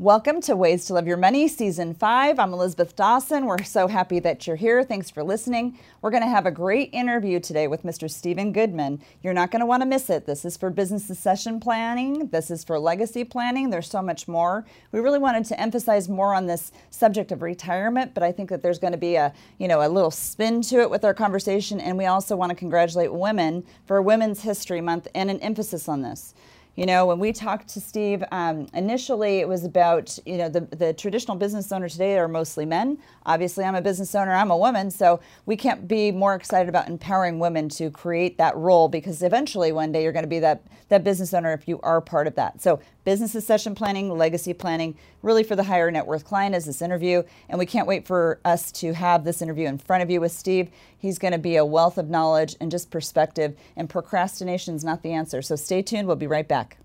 Welcome to Ways to Love Your Money, Season 5. I'm Elizabeth Dawson. We're so happy that you're here. Thanks for listening. We're going to have a great interview today with Mr. Stephen Goodman. You're not going to want to miss it. This is for business succession planning, this is for legacy planning. There's so much more. We really wanted to emphasize more on this subject of retirement, but I think that there's going to be a, you know, a little spin to it with our conversation and we also want to congratulate women for Women's History Month and an emphasis on this. You know, when we talked to Steve, um, initially it was about, you know, the, the traditional business owner today are mostly men. Obviously, I'm a business owner, I'm a woman, so we can't be more excited about empowering women to create that role because eventually one day you're going to be that, that business owner if you are part of that. So, business succession planning, legacy planning, really for the higher net worth client is this interview. And we can't wait for us to have this interview in front of you with Steve. He's going to be a wealth of knowledge and just perspective, and procrastination is not the answer. So, stay tuned, we'll be right back.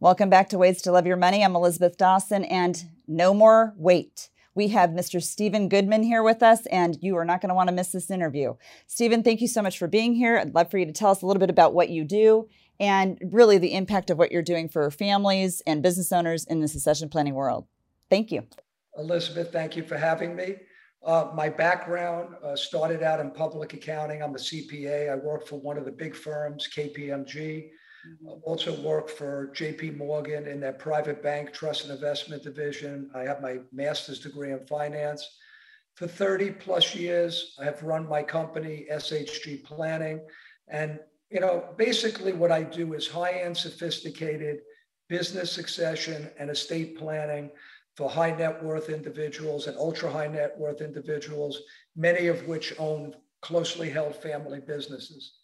Welcome back to Ways to Love Your Money. I'm Elizabeth Dawson, and no more wait. We have Mr. Stephen Goodman here with us, and you are not going to want to miss this interview. Stephen, thank you so much for being here. I'd love for you to tell us a little bit about what you do and really the impact of what you're doing for families and business owners in the succession planning world. Thank you. Elizabeth, thank you for having me. Uh, my background uh, started out in public accounting. I'm a CPA. I worked for one of the big firms, KPMG. Mm-hmm. Also work for JP Morgan in their private bank trust and investment division. I have my master's degree in finance. For 30 plus years, I have run my company, SHG Planning. And, you know, basically what I do is high-end sophisticated business succession and estate planning for high net worth individuals and ultra high net worth individuals, many of which own closely held family businesses.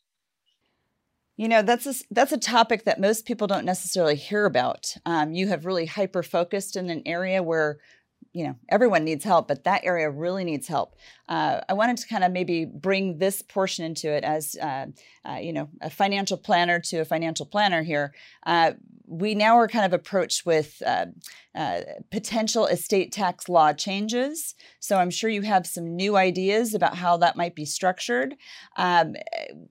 You know, that's a, that's a topic that most people don't necessarily hear about. Um, you have really hyper focused in an area where you know everyone needs help but that area really needs help uh, i wanted to kind of maybe bring this portion into it as uh, uh, you know a financial planner to a financial planner here uh, we now are kind of approached with uh, uh, potential estate tax law changes. So I'm sure you have some new ideas about how that might be structured. Um,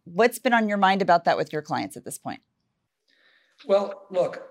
what's been on your mind about that with your clients at this point? Well, look,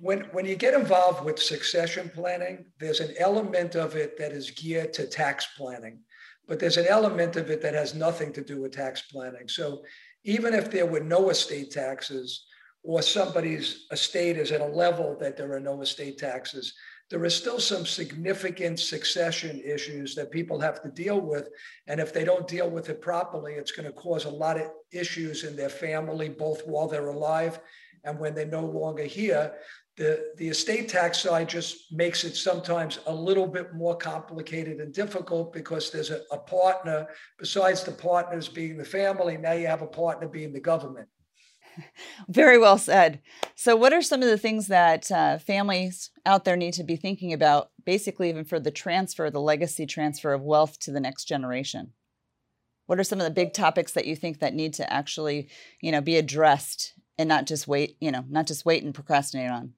when, when you get involved with succession planning, there's an element of it that is geared to tax planning, but there's an element of it that has nothing to do with tax planning. So even if there were no estate taxes, or somebody's estate is at a level that there are no estate taxes, there is still some significant succession issues that people have to deal with. And if they don't deal with it properly, it's going to cause a lot of issues in their family, both while they're alive and when they're no longer here. The, the estate tax side just makes it sometimes a little bit more complicated and difficult because there's a, a partner, besides the partners being the family, now you have a partner being the government. Very well said. So, what are some of the things that uh, families out there need to be thinking about, basically, even for the transfer, the legacy transfer of wealth to the next generation? What are some of the big topics that you think that need to actually, you know, be addressed and not just wait, you know, not just wait and procrastinate on?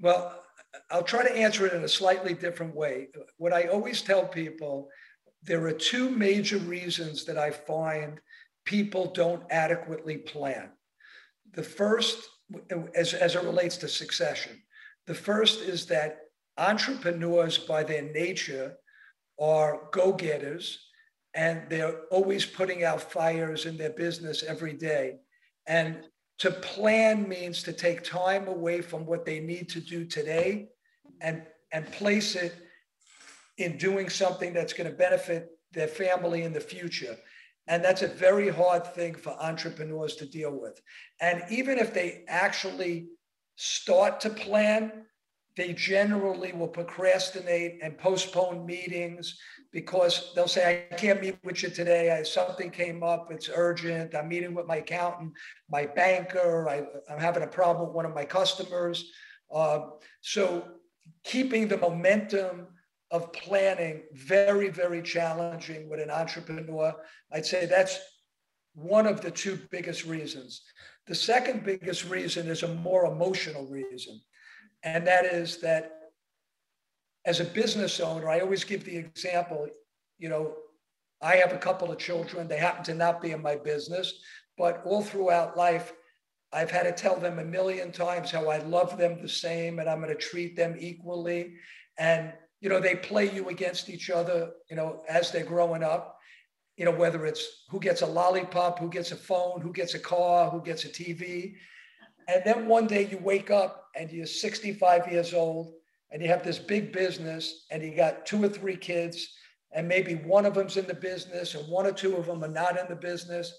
Well, I'll try to answer it in a slightly different way. What I always tell people, there are two major reasons that I find people don't adequately plan. The first, as, as it relates to succession, the first is that entrepreneurs, by their nature, are go getters and they're always putting out fires in their business every day. And to plan means to take time away from what they need to do today and, and place it in doing something that's going to benefit their family in the future. And that's a very hard thing for entrepreneurs to deal with. And even if they actually start to plan, they generally will procrastinate and postpone meetings because they'll say, I can't meet with you today. I, something came up. It's urgent. I'm meeting with my accountant, my banker. I, am having a problem with one of my customers. Uh, so keeping the momentum of planning very, very challenging with an entrepreneur. I'd say that's one of the two biggest reasons. The second biggest reason is a more emotional reason. And that is that as a business owner, I always give the example, you know, I have a couple of children. They happen to not be in my business, but all throughout life, I've had to tell them a million times how I love them the same and I'm going to treat them equally. And, you know, they play you against each other, you know, as they're growing up, you know, whether it's who gets a lollipop, who gets a phone, who gets a car, who gets a TV. And then one day you wake up and you're 65 years old and you have this big business and you got two or three kids and maybe one of them's in the business and one or two of them are not in the business.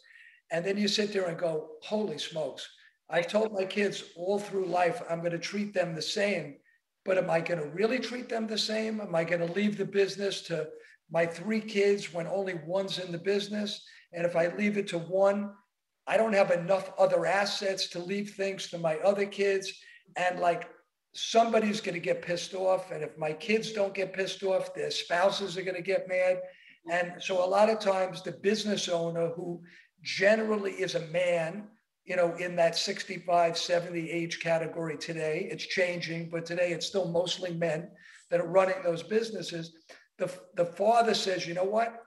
And then you sit there and go, holy smokes, I've told my kids all through life, I'm going to treat them the same. But am I going to really treat them the same? Am I going to leave the business to my three kids when only one's in the business? And if I leave it to one, I don't have enough other assets to leave things to my other kids. And like somebody's going to get pissed off. And if my kids don't get pissed off, their spouses are going to get mad. And so a lot of times the business owner who generally is a man, you know, in that 65, 70 age category today, it's changing, but today it's still mostly men that are running those businesses. The, the father says, you know what?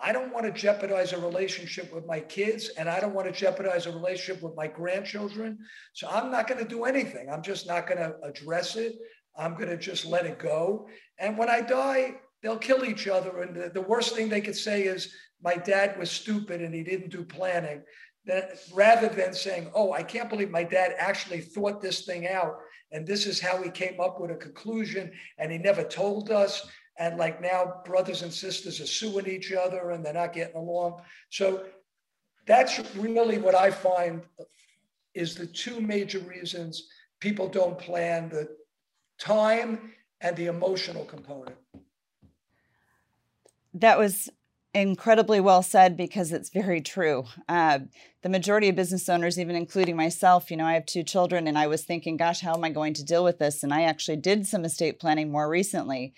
I don't want to jeopardize a relationship with my kids and I don't want to jeopardize a relationship with my grandchildren. So I'm not going to do anything. I'm just not going to address it. I'm going to just let it go. And when I die, they'll kill each other. And the, the worst thing they could say is, my dad was stupid and he didn't do planning. That rather than saying, oh, I can't believe my dad actually thought this thing out. And this is how he came up with a conclusion. And he never told us and like now brothers and sisters are suing each other and they're not getting along so that's really what i find is the two major reasons people don't plan the time and the emotional component that was incredibly well said because it's very true. Uh, the majority of business owners, even including myself, you know, I have two children, and I was thinking, gosh, how am I going to deal with this? And I actually did some estate planning more recently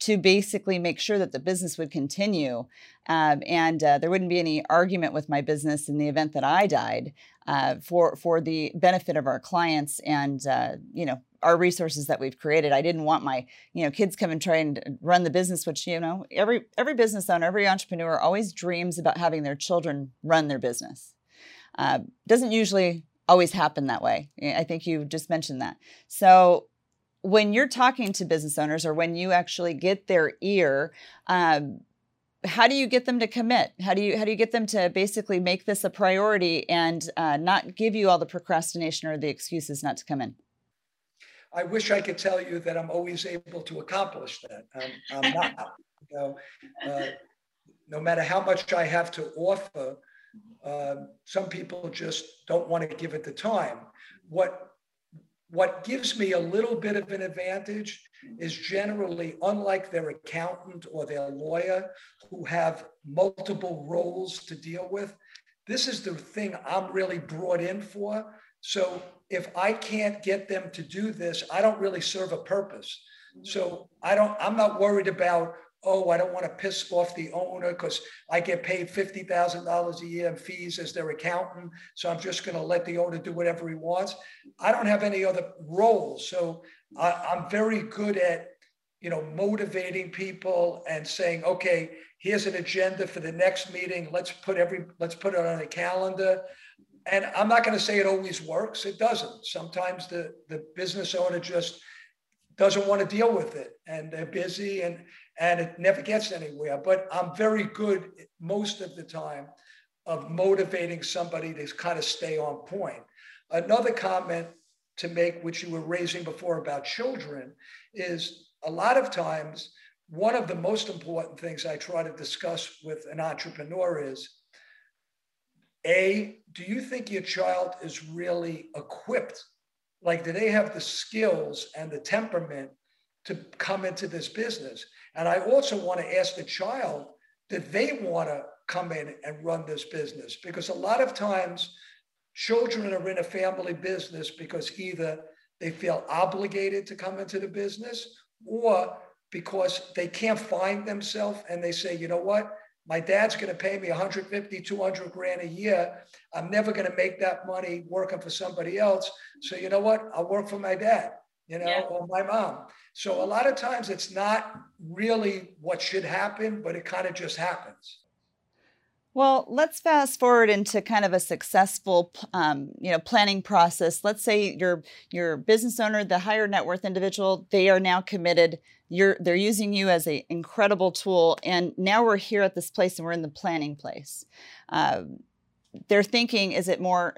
to basically make sure that the business would continue um, and uh, there wouldn't be any argument with my business in the event that I died uh, for for the benefit of our clients and uh, you know our resources that we've created. I didn't want my you know kids come and try and run the business, which you know every every business owner, every entrepreneur always dreams about having their children run their business. Uh, doesn't usually always happen that way. I think you just mentioned that. So when you're talking to business owners or when you actually get their ear um, how do you get them to commit how do you how do you get them to basically make this a priority and uh, not give you all the procrastination or the excuses not to come in i wish i could tell you that i'm always able to accomplish that i'm, I'm not you know uh, no matter how much i have to offer uh, some people just don't want to give it the time what what gives me a little bit of an advantage is generally, unlike their accountant or their lawyer who have multiple roles to deal with, this is the thing I'm really brought in for. So if I can't get them to do this, I don't really serve a purpose. Mm-hmm. So I don't, I'm not worried about, oh, I don't want to piss off the owner because I get paid $50,000 a year in fees as their accountant. So I'm just going to let the owner do whatever he wants. I don't have any other roles. So I, I'm very good at, you know, motivating people and saying, okay, here's an agenda for the next meeting. Let's put every, let's put it on a calendar. And I'm not going to say it always works. It doesn't. Sometimes the, the business owner just doesn't want to deal with it and they're busy and and it never gets anywhere. But I'm very good most of the time of motivating somebody to kind of stay on point. Another comment to make, which you were raising before about children, is a lot of times one of the most important things I try to discuss with an entrepreneur is A, do you think your child is really equipped? Like, do they have the skills and the temperament to come into this business? And I also want to ask the child, that they want to come in and run this business? Because a lot of times children are in a family business because either they feel obligated to come into the business or because they can't find themselves and they say, you know what? My dad's going to pay me 150, 200 grand a year. I'm never going to make that money working for somebody else. So, you know what? I'll work for my dad, you know, yeah. or my mom. So a lot of times it's not really what should happen, but it kind of just happens. Well, let's fast forward into kind of a successful, um, you know, planning process. Let's say your your business owner, the higher net worth individual, they are now committed. You're they're using you as an incredible tool, and now we're here at this place, and we're in the planning place. Uh, they're thinking is it more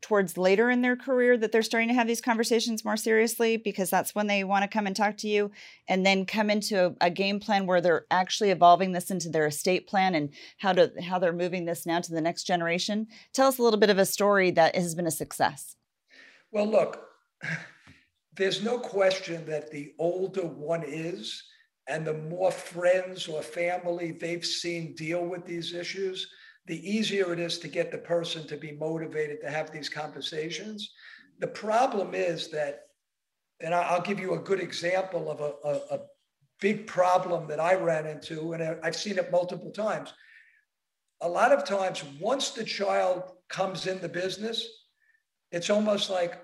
towards later in their career that they're starting to have these conversations more seriously because that's when they want to come and talk to you and then come into a, a, game plan where they're actually evolving this into their estate plan and how to how they're moving this now to the next generation? Tell us a little bit of a story that has been a success. Well look there's no question that the older one is and the more friends or family they've seen deal with these issues the easier it is to get the person to be motivated to have these conversations. The problem is that, and I'll give you a good example of a, a, a big problem that I ran into, and I've seen it multiple times. A lot of times, once the child comes in the business, it's almost like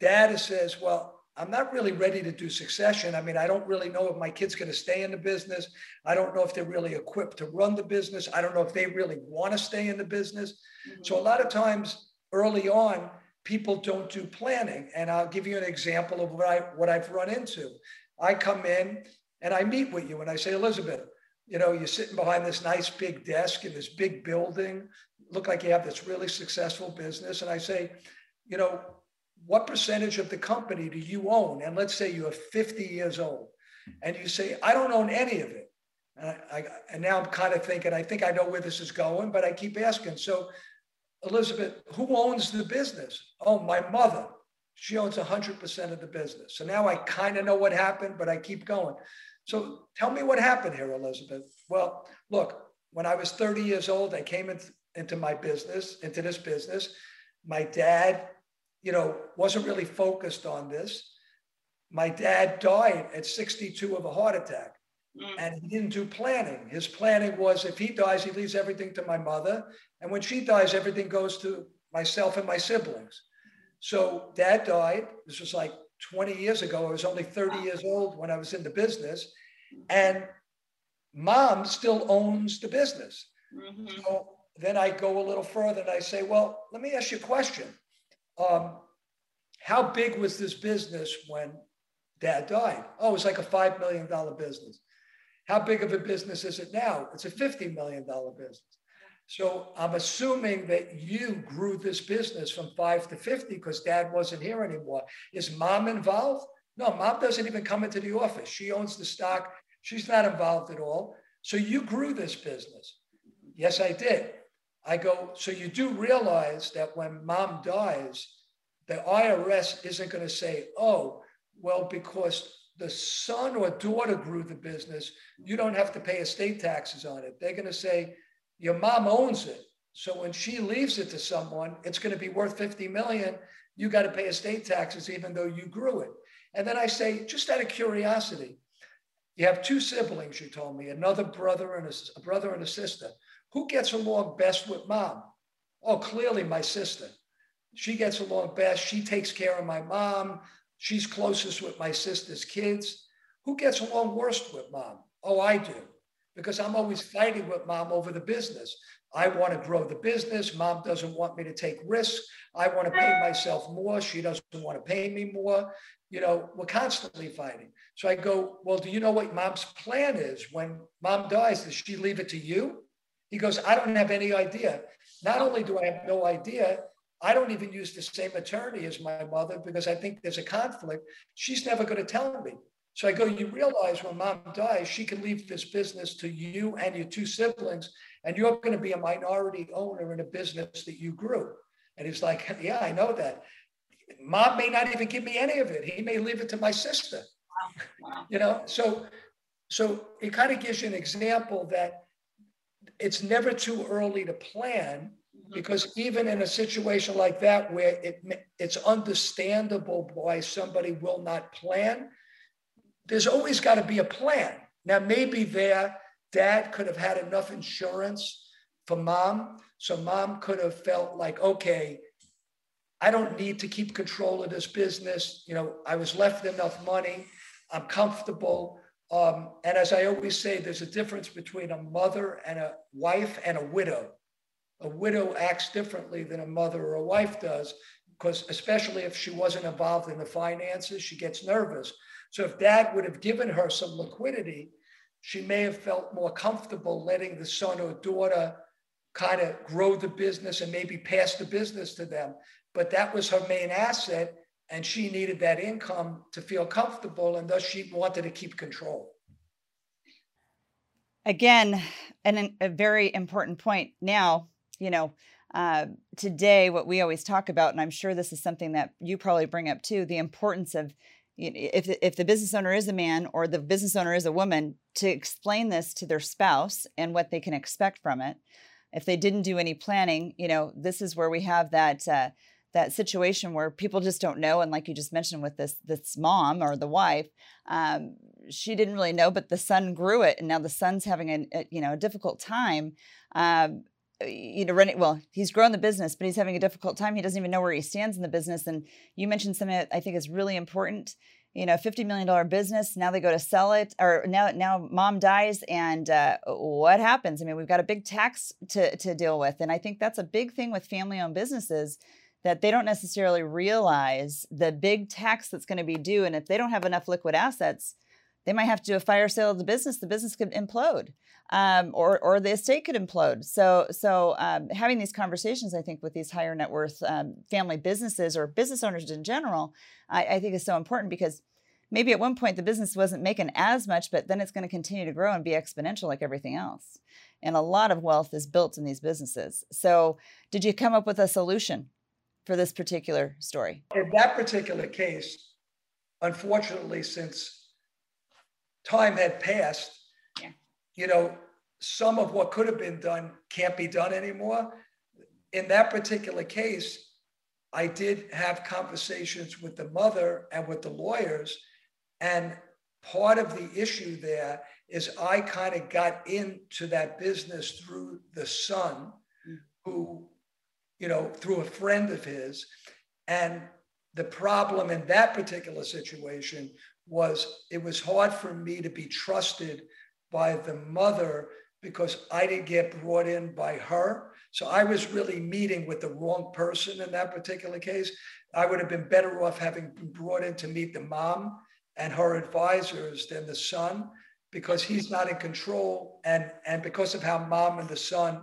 dad says, Well, I'm not really ready to do succession. I mean, I don't really know if my kid's going to stay in the business. I don't know if they're really equipped to run the business. I don't know if they really want to stay in the business. Mm-hmm. So, a lot of times early on, people don't do planning. And I'll give you an example of what, I, what I've run into. I come in and I meet with you and I say, Elizabeth, you know, you're sitting behind this nice big desk in this big building, look like you have this really successful business. And I say, you know, what percentage of the company do you own? And let's say you're 50 years old and you say, I don't own any of it. And, I, and now I'm kind of thinking, I think I know where this is going, but I keep asking. So, Elizabeth, who owns the business? Oh, my mother. She owns 100% of the business. So now I kind of know what happened, but I keep going. So tell me what happened here, Elizabeth. Well, look, when I was 30 years old, I came in, into my business, into this business. My dad you know, wasn't really focused on this. My dad died at 62 of a heart attack. Mm. And he didn't do planning. His planning was if he dies, he leaves everything to my mother. And when she dies, everything goes to myself and my siblings. So dad died. This was like 20 years ago. I was only 30 years old when I was in the business. And mom still owns the business. Mm-hmm. So then I go a little further and I say, well, let me ask you a question um, how big was this business when dad died? Oh, it was like a $5 million business. How big of a business is it now? It's a $50 million business. So I'm assuming that you grew this business from five to 50 because dad wasn't here anymore. Is mom involved? No, mom doesn't even come into the office. She owns the stock. She's not involved at all. So you grew this business. Yes, I did. I go, so you do realize that when mom dies, the IRS isn't going to say, oh, well, because the son or daughter grew the business, you don't have to pay estate taxes on it. They're going to say, your mom owns it. So when she leaves it to someone, it's going to be worth 50 million. You got to pay estate taxes even though you grew it. And then I say, just out of curiosity, you have two siblings, you told me, another brother and a, a brother and a sister. Who gets along best with mom? Oh, clearly my sister. She gets along best. She takes care of my mom. She's closest with my sister's kids. Who gets along worst with mom? Oh, I do, because I'm always fighting with mom over the business. I want to grow the business. Mom doesn't want me to take risks. I want to pay myself more. She doesn't want to pay me more. You know, we're constantly fighting. So I go, Well, do you know what mom's plan is? When mom dies, does she leave it to you? He goes, I don't have any idea. Not only do I have no idea, I don't even use the same attorney as my mother because I think there's a conflict. She's never going to tell me. So I go, you realize when mom dies, she can leave this business to you and your two siblings, and you're going to be a minority owner in a business that you grew. And he's like, yeah, I know that. Mom may not even give me any of it. He may leave it to my sister. Wow. Wow. You know, so so it kind of gives you an example that it's never too early to plan mm-hmm. because even in a situation like that where it, it's understandable why somebody will not plan there's always got to be a plan. Now maybe their dad could have had enough insurance for mom so mom could have felt like okay i don't need to keep control of this business. You know i was left enough money. I'm comfortable Um, and as I always say, there's a difference between a mother and a wife and a widow. A widow acts differently than a mother or a wife does, because especially if she wasn't involved in the finances, she gets nervous. So if dad would have given her some liquidity, she may have felt more comfortable letting the son or daughter kind of grow the business and maybe pass the business to them. But that was her main asset and she needed that income to feel comfortable and thus she wanted to keep control. Again and a very important point now you know uh, today what we always talk about and i'm sure this is something that you probably bring up too the importance of if, if the business owner is a man or the business owner is a woman to explain this to their spouse and what they can expect from it. If they didn't do any planning you know this is where we have that uh, that situation where people just don't know and like you just mentioned with this this mom or the wife um, she didn't really know but the son grew it and now the son's having a, a you know a difficult time um, you know running well he's grown the business but he's having a difficult time he doesn't even know where he stands in the business and you mentioned something that i think is really important you know, $50 million business. Now they go to sell it, or now now mom dies, and uh, what happens? I mean, we've got a big tax to, to deal with. And I think that's a big thing with family owned businesses that they don't necessarily realize the big tax that's going to be due. And if they don't have enough liquid assets, they might have to do a fire sale of the business. The business could implode, um, or or the estate could implode. So so um, having these conversations, I think, with these higher net worth um, family businesses or business owners in general, I, I think is so important because maybe at one point the business wasn't making as much, but then it's going to continue to grow and be exponential like everything else. And a lot of wealth is built in these businesses. So, did you come up with a solution for this particular story? In that particular case, unfortunately, since time had passed, yeah. you know, some of what could have been done can't be done anymore. In that particular case, I did have conversations with the mother and with the lawyers. And part of the issue there is I kind of got into that business through the son mm. who you know, through a friend of his. And the problem in that particular situation was it was hard for me to be trusted by the mother because I didn't get brought in by her. So I was really meeting with the wrong person in that particular case. I would have been better off having been brought in to meet the mom and her advisors than the son because he's not in control and and because of how mom and the son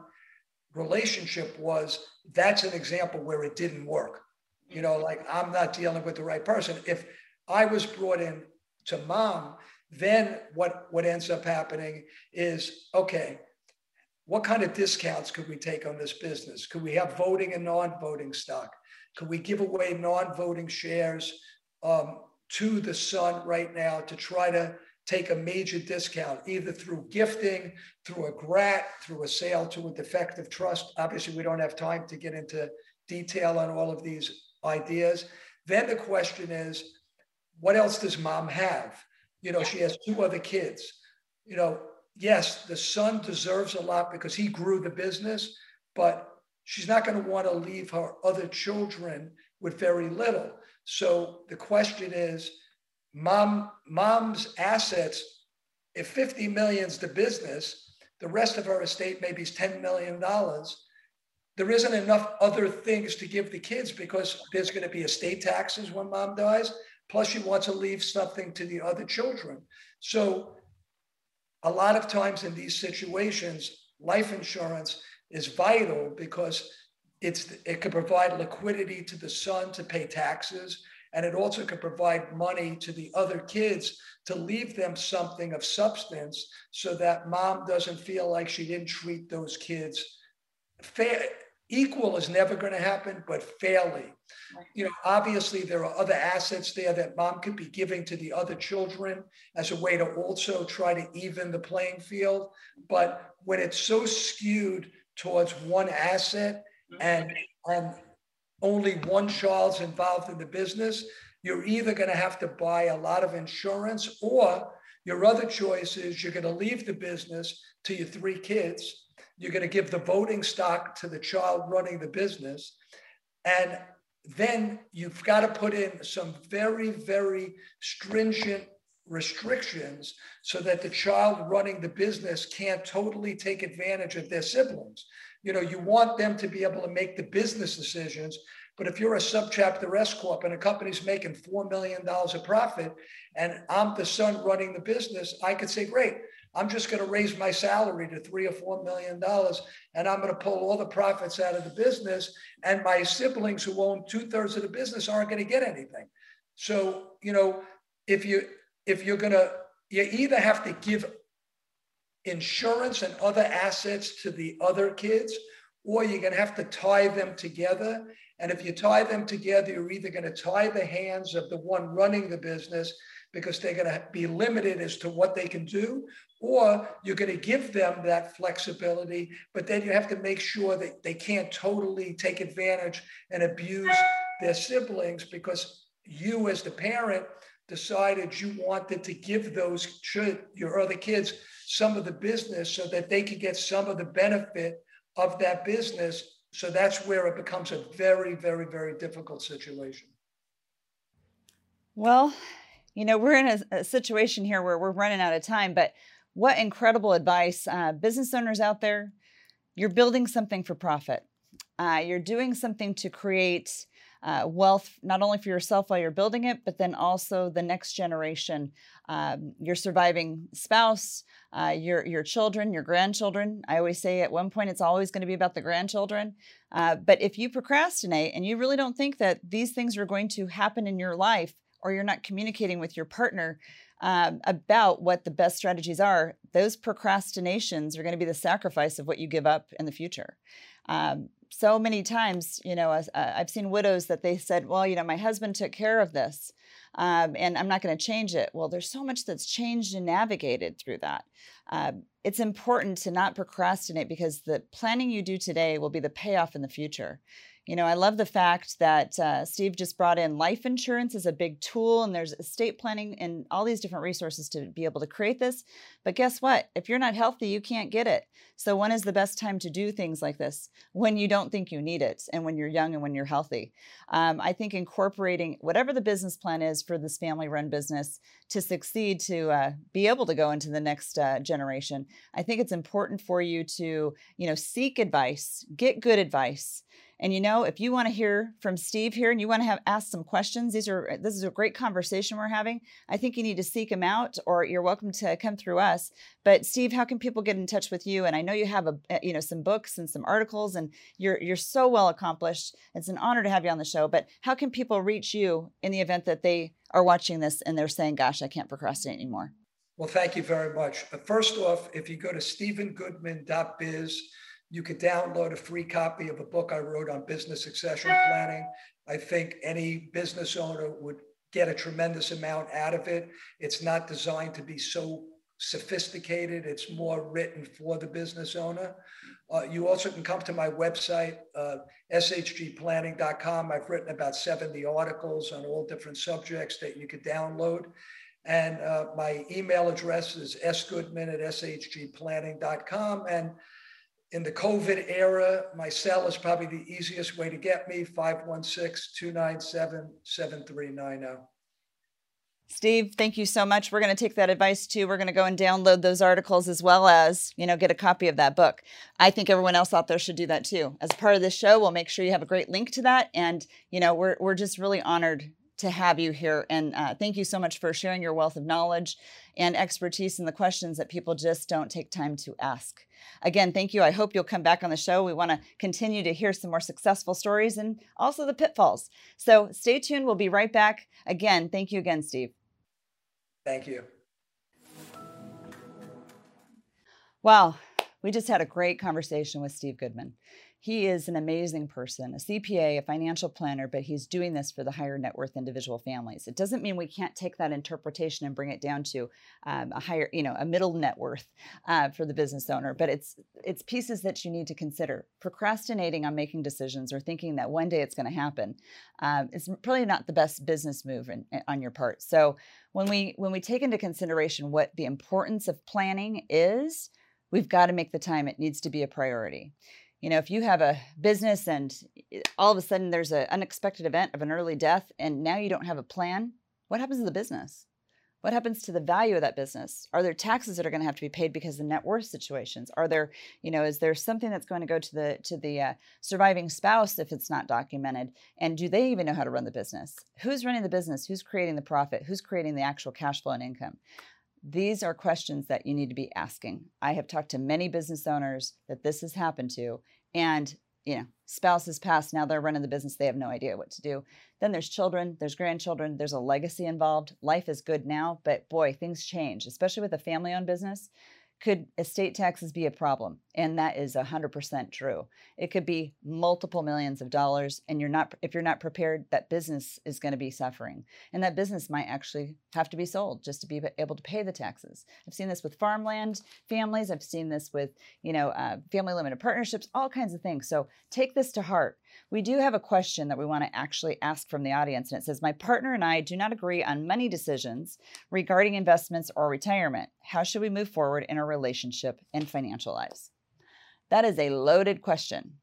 relationship was that's an example where it didn't work. You know, like I'm not dealing with the right person. If I was brought in to mom, then what, what ends up happening is okay, what kind of discounts could we take on this business? Could we have voting and non voting stock? Could we give away non voting shares um, to the son right now to try to take a major discount, either through gifting, through a GRAT, through a sale to a defective trust. Obviously, we don't have time to get into detail on all of these ideas. Then the question is, what else does mom have? You know, she has two other kids. You know, yes, the son deserves a lot because he grew the business, but she's not going to want to leave her other children with very little. So the question is, mom mom's assets if 50 million's the business the rest of her estate maybe is 10 million dollars. There isn't enough other things to give the kids because there's going to be estate taxes when mom dies. Plus she wants to leave something to the other children. So a lot of times in these situations life insurance is vital because it's it could provide liquidity to the son to pay taxes and it also could provide money to the other kids to leave them something of substance so that mom doesn't feel like she didn't treat those kids fair. Equal is never going to happen, but fairly. You know, obviously there are other assets there that mom could be giving to the other children as a way to also try to even the playing field. But when it's so skewed towards one asset mm-hmm. and and only one child's involved in the business, you're either going to have to buy a lot of insurance or your other choice is you're going to leave the business to your three kids. You're going to give the voting stock to the child running the business. And then you've got to put in some very, very stringent restrictions so that the child running the business can't totally take advantage of their siblings. You know, you want them to be able to make the business decisions. But if you're a subchapter S corp and a company's making $4 million of profit and I'm the son running the business, I could say, great, I'm just going to raise my salary to three or four million dollars, and I'm going to pull all the profits out of the business. And my siblings who own two thirds of the business aren't going to get anything. So you know, if you if you're going to, you either have to give insurance and other assets to the other kids, or you're going to have to tie them together. And if you tie them together, you're either going to tie the hands of the one running the business because they're going to be limited as to what they can do, or you're going to give them that flexibility, but then you have to make sure that they can't totally take advantage and abuse their siblings because you, as the parent, decided you wanted to give those your other kids some of the business so that they could get some of the benefit of that business. So that's where it becomes a very, very, very difficult situation. Well, you know, we're in a, a, situation here where we're running out of time, but what incredible advice. Uh, business owners out there, you're building something for profit. Uh, you're doing something to create uh, wealth, not only for yourself while you're building it, but then also the next generation, um, your surviving spouse, uh, your your children, your grandchildren. I always say at one point it's always going to be about the grandchildren. Uh, but if you procrastinate and you really don't think that these things are going to happen in your life, or you're not communicating with your partner um, about what the best strategies are, those procrastinations are going to be the sacrifice of what you give up in the future. Um, so many times, you know, uh, I've seen widows that they said, well, you know, my husband took care of this um, and I'm not going to change it. Well, there's so much that's changed and navigated through that. Um, it's important to not procrastinate because the planning you do today will be the payoff in the future. You know, I love the fact that uh, Steve just brought in life insurance as a big tool, and there's estate planning and all these different resources to be able to create this. But guess what? If you're not healthy, you can't get it. So, when is the best time to do things like this? When you don't think you need it, and when you're young and when you're healthy. Um, I think incorporating whatever the business plan is for this family run business to succeed, to uh, be able to go into the next uh, generation, I think it's important for you to, you know, seek advice, get good advice and you know, if you want to hear from Steve here and you want to have ask some questions, these are uh, this is a great conversation we're having. I think you need to seek him out, or you're welcome to come through us. But Steve, how can people get in touch with you? And I know you have a uh, you know some books and some articles, and you're you're so well accomplished. It's an honor to have you on the show. But how can people reach you in the event that they are watching this and they're saying, "Gosh, I can't procrastinate anymore." Well, thank you very much. First off, if you go to stephengoodman.biz you could download a free copy of a book I wrote on business succession planning. I think any business owner would get a tremendous amount out of it. It's not designed to be so sophisticated, it's more written for the business owner. Uh, you also can come to my website, uh, shgplanning.com. I've written about 70 articles on all different subjects that you could download. And uh, my email address is sgoodman at shgplanning.com. And in the COVID era, my cell is probably the easiest way to get me 516 297 7390. Steve, thank you so much. We're going to take that advice too. We're going to go and download those articles as well as, you know, get a copy of that book. I think everyone else out there should do that too. As part of this show, we'll make sure you have a great link to that. And, you know, we're, we're just really honored to have you here. And uh, thank you so much for sharing your wealth of knowledge and expertise in the questions that people just don't take time to ask. Again, thank you. I hope you'll come back on the show. We want to continue to hear some more successful stories and also the pitfalls. So stay tuned. We'll be right back. Again, thank you again, Steve. Thank you. Wow, we just had a great conversation with Steve Goodman. He is an amazing person, a CPA, a financial planner, but he's doing this for the higher net worth individual families. It doesn't mean we can't take that interpretation and bring it down to um, a higher, you know, a middle net worth uh, for the business owner. But it's it's pieces that you need to consider. Procrastinating on making decisions or thinking that one day it's going to happen um, is probably not the best business move in, on your part. So when we when we take into consideration what the importance of planning is, we've got to make the time. It needs to be a priority you know if you have a business and all of a sudden there's an unexpected event of an early death and now you don't have a plan what happens to the business What happens to the value of that business? Are there taxes that are going to have to be paid because of the net worth situations? Are there, you know, is there something that's going to go to the to the uh, surviving spouse if it's not documented? And do they even know how to run the business? Who's running the business? Who's creating the profit? Who's creating the actual cash flow and income? These are questions that you need to be asking. I have talked to many business owners that this has happened to, and you know, spouses passed, now they're running the business, they have no idea what to do. Then there's children, there's grandchildren, there's a legacy involved. Life is good now, but boy, things change, especially with a family owned business. Could estate taxes be a problem? And that is 100% true. It could be multiple millions of dollars and you're not if you're not prepared, that business is going to be suffering. And that business might actually have to be sold just to be able to pay the taxes. I've seen this with farmland families, I've seen this with, you know, uh, family limited partnerships, all kinds of things. So take this to heart. We do have a question that we want to actually ask from the audience and it says my partner and I do not agree on money decisions regarding investments or retirement. How should we move forward in our relationship and financial lives? That is a loaded question.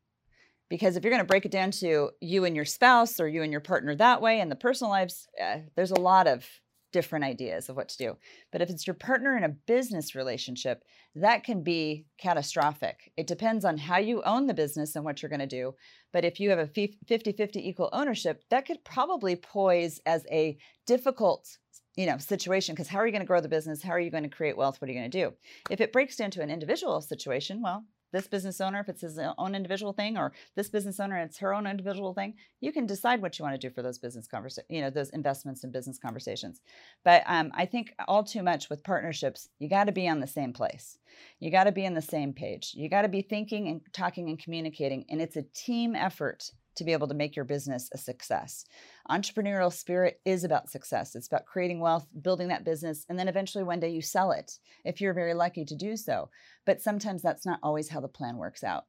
Because if you're going to break it down to you and your spouse or you and your partner that way and the personal lives, uh, there's a lot of different ideas of what to do. But if it's your partner in a business relationship, that can be catastrophic. It depends on how you own the business and what you're going to do. But if you have a 50 50 equal ownership, that could probably poise as a difficult you know situation because how are you going to grow the business how are you going to create wealth what are you going to do if it breaks down to an individual situation well this business owner if it's his own individual thing or this business owner it's her own individual thing you can decide what you want to do for those business conversations you know those investments and business conversations. But um, i think all too much with partnerships you got to be on the same place. You got to be on the same page. You got to be thinking and talking and communicating and it's a team effort to be able to make your business a success. Entrepreneurial spirit is about success. It's about creating wealth, building that business, and then eventually one day you sell it if you're very lucky to do so. But sometimes that's not always how the plan works out.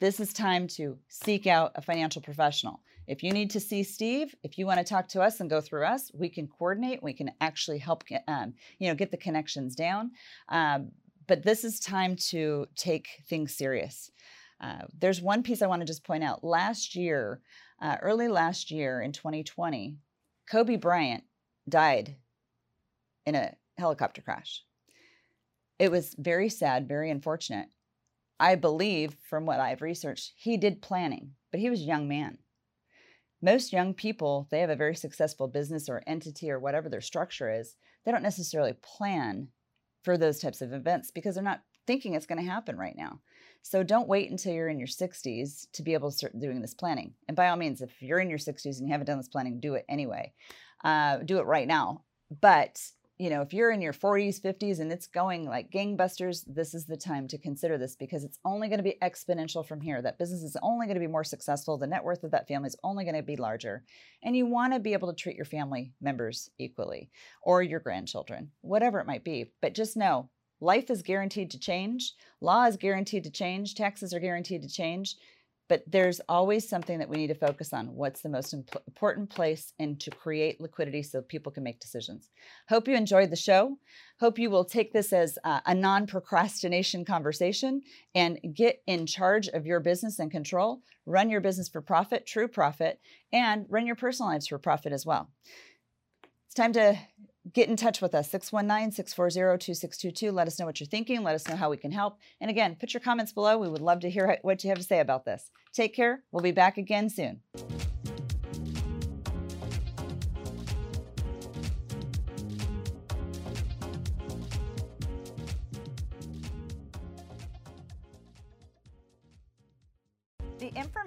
This is time to seek out a financial professional. If you need to see Steve, if you want to talk to us and go through us, we can coordinate. We can actually help, get, um, you know, get the connections down. Um, but this is time to take things serious. Uh, there's one piece I want to just point out. Last year, uh, early last year in 2020, Kobe Bryant died in a helicopter crash. It was very sad, very unfortunate. I believe, from what I've researched, he did planning, but he was a young man. Most young people, they have a very successful business or entity or whatever their structure is, they don't necessarily plan for those types of events because they're not thinking it's going to happen right now. So don't wait until you're in your 60s to be able to start doing this planning. And by all means, if you're in your 60s and you haven't done this planning, do it anyway. Uh, do it right now. But you know, if you're in your 40s, 50s, and it's going like gangbusters, this is the time to consider this because it's only going to be exponential from here. That business is only going to be more successful. The net worth of that family is only going to be larger. And you want to be able to treat your family members equally or your grandchildren, whatever it might be. But just know Life is guaranteed to change. Law is guaranteed to change. Taxes are guaranteed to change. But there's always something that we need to focus on. What's the most imp- important place and to create liquidity so people can make decisions. Hope you enjoyed the show. Hope you will take this as uh, a non procrastination conversation and get in charge of your business and control. Run your business for profit, true profit, and run your personal lives for profit as well. It's time to get in touch with us 619 640 2622. Let us know what you're thinking. Let us know how we can help. And again, put your comments below. We would love to hear what you have to say about this. Take care. We'll be back again soon.